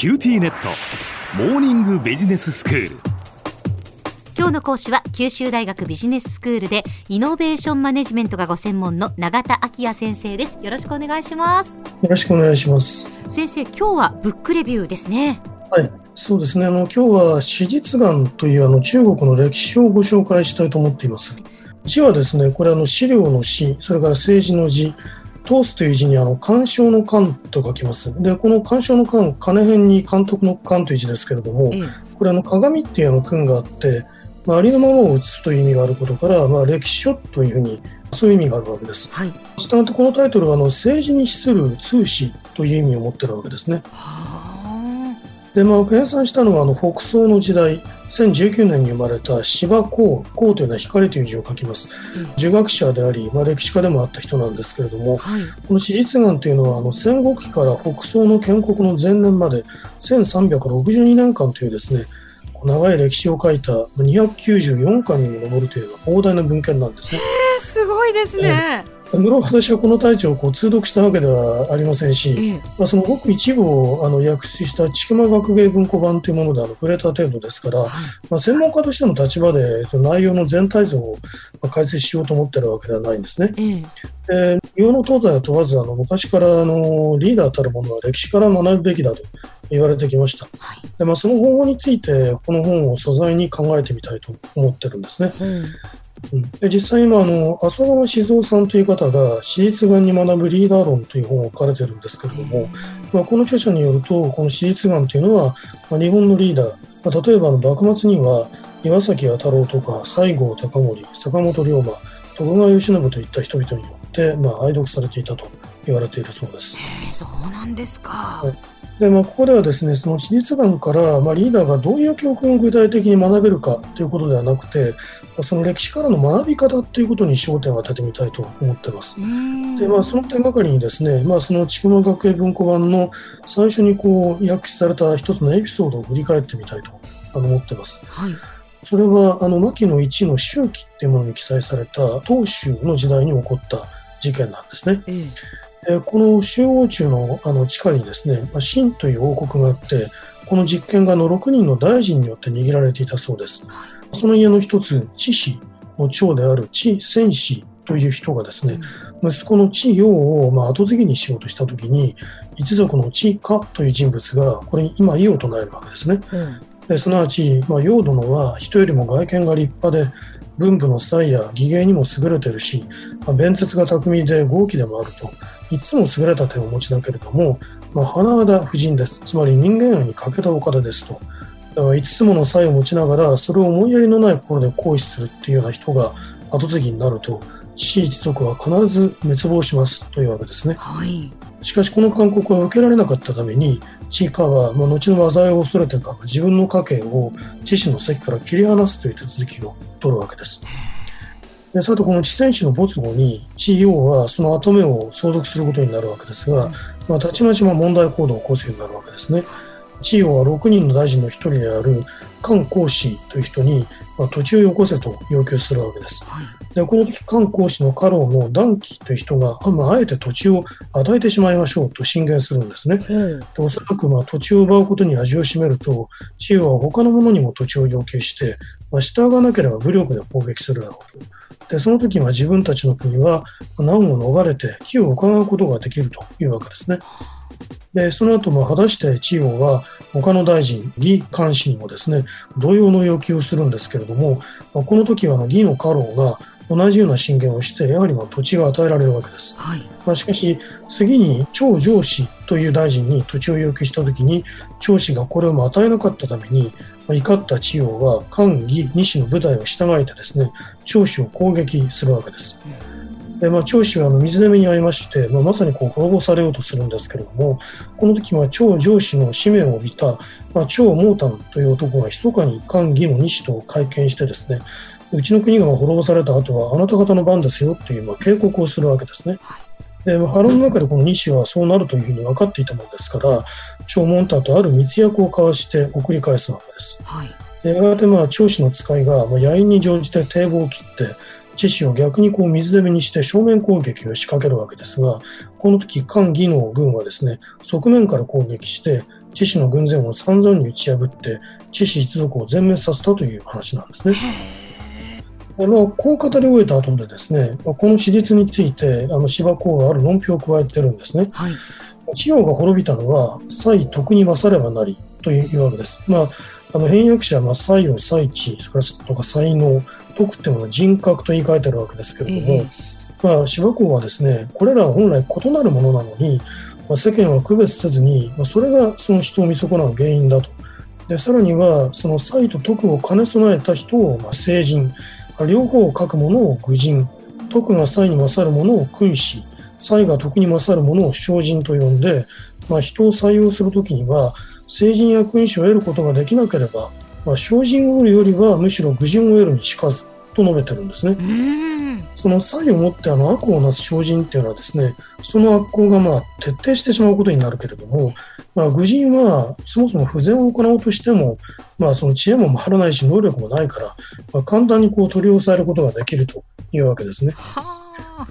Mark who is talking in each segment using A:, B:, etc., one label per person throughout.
A: QTnet。モーニングビジネススクール。
B: 今日の講師は九州大学ビジネススクールでイノベーションマネジメントがご専門の永田晃也先生です。よろしくお願いします。
C: よろしくお願いします。
B: 先生今日はブックレビューですね。
C: はいそうですね。あの今日は資治通鑑というあの中国の歴史をご紹介したいと思っています。資治はですねこれあの資料の資それから政治の治通すという字にあの干渉の間と書きます。で、この干渉の間、金辺に監督の間という字ですけれども、これあの鏡っていうあの訓があって、まあ、ありのままを映すという意味があることから、まあ、歴史書というふうにそういう意味があるわけです。はい。したがってこのタイトルはあの政治に資する通史という意味を持っているわけですね。で、まあ、編纂したのはあの北宋の時代、2019年に生まれた芝光光というのは光という字を書きます、うん、儒学者であり、まあ、歴史家でもあった人なんですけれども、はい、この史実眼というのはあの戦国期から北宋の建国の前年まで1362年間というですね長い歴史を書いた294巻にも上るという膨大な文献なんですね。
B: すごいですね。
C: 無論私はこの大地をこう通読したわけではありませんし、ええ、まあ、そのごく一部をあの訳した千曲学芸文庫版というものであの触れた程度ですから、はい、まあ、専門家としての立場でその内容の全体像を解説しようと思ってるわけではないんですね。えで用の東西は問わずあの昔からあのリーダーたるものは歴史から学ぶべきだと言われてきました。はい、でまあ、その方法についてこの本を素材に考えてみたいと思ってるんですね。うんうん、で実際今あの麻生川静雄さんという方が私立眼に学ぶリーダー論という本を書かれてるんですけれども、まあ、この著者によるとこの私立眼というのは、まあ、日本のリーダー、まあ、例えばの幕末には岩崎弥太郎とか西郷隆盛坂本龍馬徳川慶喜といった人々によって、まあ、愛読されていたと言われているそうです。
B: そうなんですか、はい
C: でまあ、ここではですねその私立眼から、まあ、リーダーがどういう教訓を具体的に学べるかということではなくてその歴史からの学び方ということに焦点を当ててみたいと思ってます。でまあ、その点がかりにですね、まあ、その筑馬学園文庫版の最初にこう訳された一つのエピソードを振り返ってみたいと思ってます。はいそれはあの牧野一の周期っていうものに記載された当州の時代に起こった事件なんですね。えええこの周王中のあの地下にですね、まあ、秦という王国があって、この実験がの6人の大臣によって握られていたそうです。その家の一つ、知氏の長である知戦士という人がですね、息子の知陽をまあ後継ぎにしようとしたときに、一族の知家という人物がこれに今異を唱えるわけですね。うん、ですなわち、まあ、陽殿は人よりも外見が立派で、文武の才や技芸にも優れてるし、まあ、弁舌が巧みで豪気でもあると。いつも優れた点をお持ちだけれども、まあ、花田夫人です。つまり人間愛に欠けたお方ですと。だから5つもの才を持ちながら、それを思いやりのない心で行使するっていうような人が後継ぎになると、死一族は必ず滅亡しますというわけですね。はい、しかしこの勧告は受けられなかったために、チーカーは、まあ、後の災いを恐れてか自分の家系を知識の席から切り離すという手続きを取るわけです。でさてこの地戦士の没後に地王はその跡目を相続することになるわけですが、まあ、たちまちま問題行動を起こすようになるわけですね。地王は6人の大臣の1人である漢光氏という人に、まあ、土地をよこせと要求するわけです。でこの時漢光氏の家老の暖気という人が、まあ、あえて土地を与えてしまいましょうと進言するんですね。でおそらくまあ土地を奪うことに味を占めると地王は他の者にも土地を要求して、まあ、従わなければ武力で攻撃するだろうと。でその時は自分たちの国は難を逃れて木を伺うことができるというわけですね。でその後も果たして地王は他の大臣、義監視にもですね同様の要求をするんですけれども、この時は義の家老が同じような進言をして、やはりま土地が与えられるわけです。はい、まあ、しかし、次に超上司という大臣に土地を要求したときに、長司がこれをも与えなかったために、まあ、怒った千代は官義西の部隊を従えてですね、長司を攻撃するわけです。でまあ、長司はあの水攻めに遭いまして、まあ、まさにこう滅ぼされようとするんですけれども、この時は超上司の使命を帯びた、まあ、超毛丹という男が密かに官義の西と会見してですね、うちの国が滅ぼされた後はあなた方の番ですよというまあ警告をするわけですね。で腹の中でこの西はそうなるというふうに分かっていたものですから長門太とある密約を交わして送り返すわけです。はい、でやがてまあ長子の使いがまあ野因に乗じて堤防を切って知識を逆にこう水攻めにして正面攻撃を仕掛けるわけですがこの時漢義の軍はですね側面から攻撃して知氏の軍勢を散々に打ち破って知氏一族を全滅させたという話なんですね。あのこう語り終えた後でですねこの史実についてあの芝公はある論評を加えてるんですね。
B: はい。
C: 地方が滅びたのは才徳に勝ればなりというわけです。まああの変訳者はまあ才を才知それとか才能徳っていうのは人格と言い換えてるわけですけれども、
B: ええ
C: まあ、芝公はですねこれらは本来異なるものなのに、まあ、世間は区別せずに、まあ、それがその人を見損なう原因だと。でさらにはその才と徳を兼ね備えた人を、まあ、聖人両方を書くものを愚人徳が才に勝るものを君子才が徳に勝るものを精進と呼んで、まあ、人を採用するときには聖人や君子を得ることができなければ、まあ、精進を得るよりはむしろ愚人を得るにしかずと述べてるんですね。
B: うん。
C: その才をもってあの悪をなす精進っていうのはですね、その悪行がまあ徹底してしまうことになるけれども、まあ、愚人はそもそも不全を行おうとしても、まあ、その知恵も回らないし能力もないから、まあ、簡単にこう取り押さえることができるというわけですね。
B: はあ。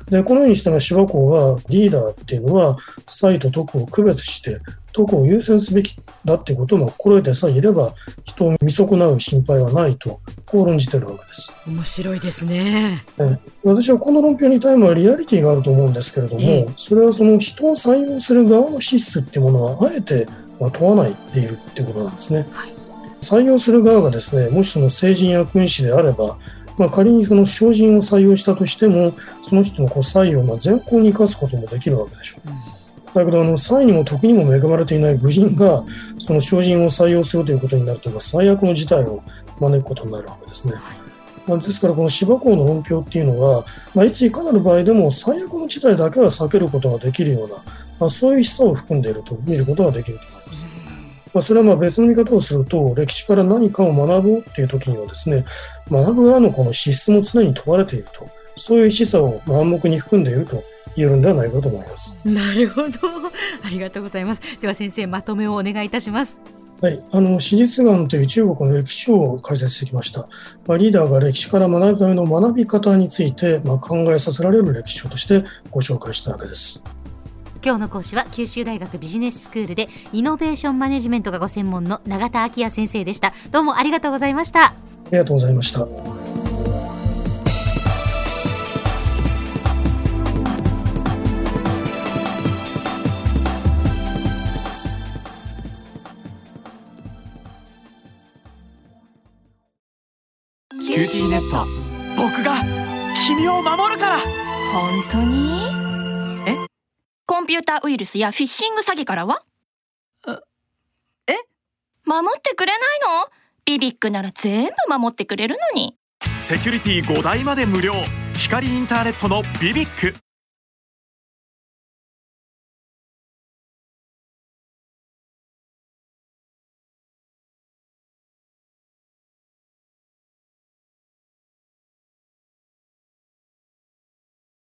C: でこのようにして芝公はリーダーっていうのは才と徳を区別して徳を優先すべきだっていうことも心得てさえいれば人を見損なう心配はないとこう論じてるわけです。
B: 面白いですね。
C: 私はこの論評に対してはリアリティがあると思うんですけれども、
B: ええ
C: それはその人を採用する側の資質っていうものはあえてまあ問わないでいるっていうことなんですね。
B: はい
C: 採用する側がですねもしその成人や君子であれば、まあ、仮にその精進を採用したとしてもその人のこう才をまあ善行に生かすこともできるわけでしょう。だけどあの才にも徳にも恵まれていない愚人がその精進を採用するということになると、まあ、最悪の事態を招くことになるわけですね。まあですからこの芝公の論評っていうのは、まあ、いついかなる場合でも最悪の事態だけは避けることができるような、まあ、そういう示唆を含んでいると見ることができると思います。まあ、それはまあ別の見方をすると歴史から何かを学ぼうっていう時にはですね学ぶ側のこの資質も常に問われているとそういう示唆をまあ暗黙に含んでいると言えるんではないかと思います。
B: なるほど。ありがとうございます。では先生まとめをお願いいたします。
C: はい、あの史実眼という中国の歴史書を解説してきました。まあ、リーダーが歴史から学ぶための学び方について、まあ、考えさせられる歴史書としてご紹介したわけです。
B: 今日の講師は九州大学ビジネススクールでイノベーションマネジメントがご専門の永田昭也先生でした。どうもありがとうございました。
C: ありがとうございました。
A: 守るから。
D: 本当に？え？コンピューターウイルスやフィッシング詐欺からは？
A: え？
D: 守ってくれないの？ビビックなら全部守ってくれるのに。
A: セキュリティ5台まで無料。光インターネットのビビック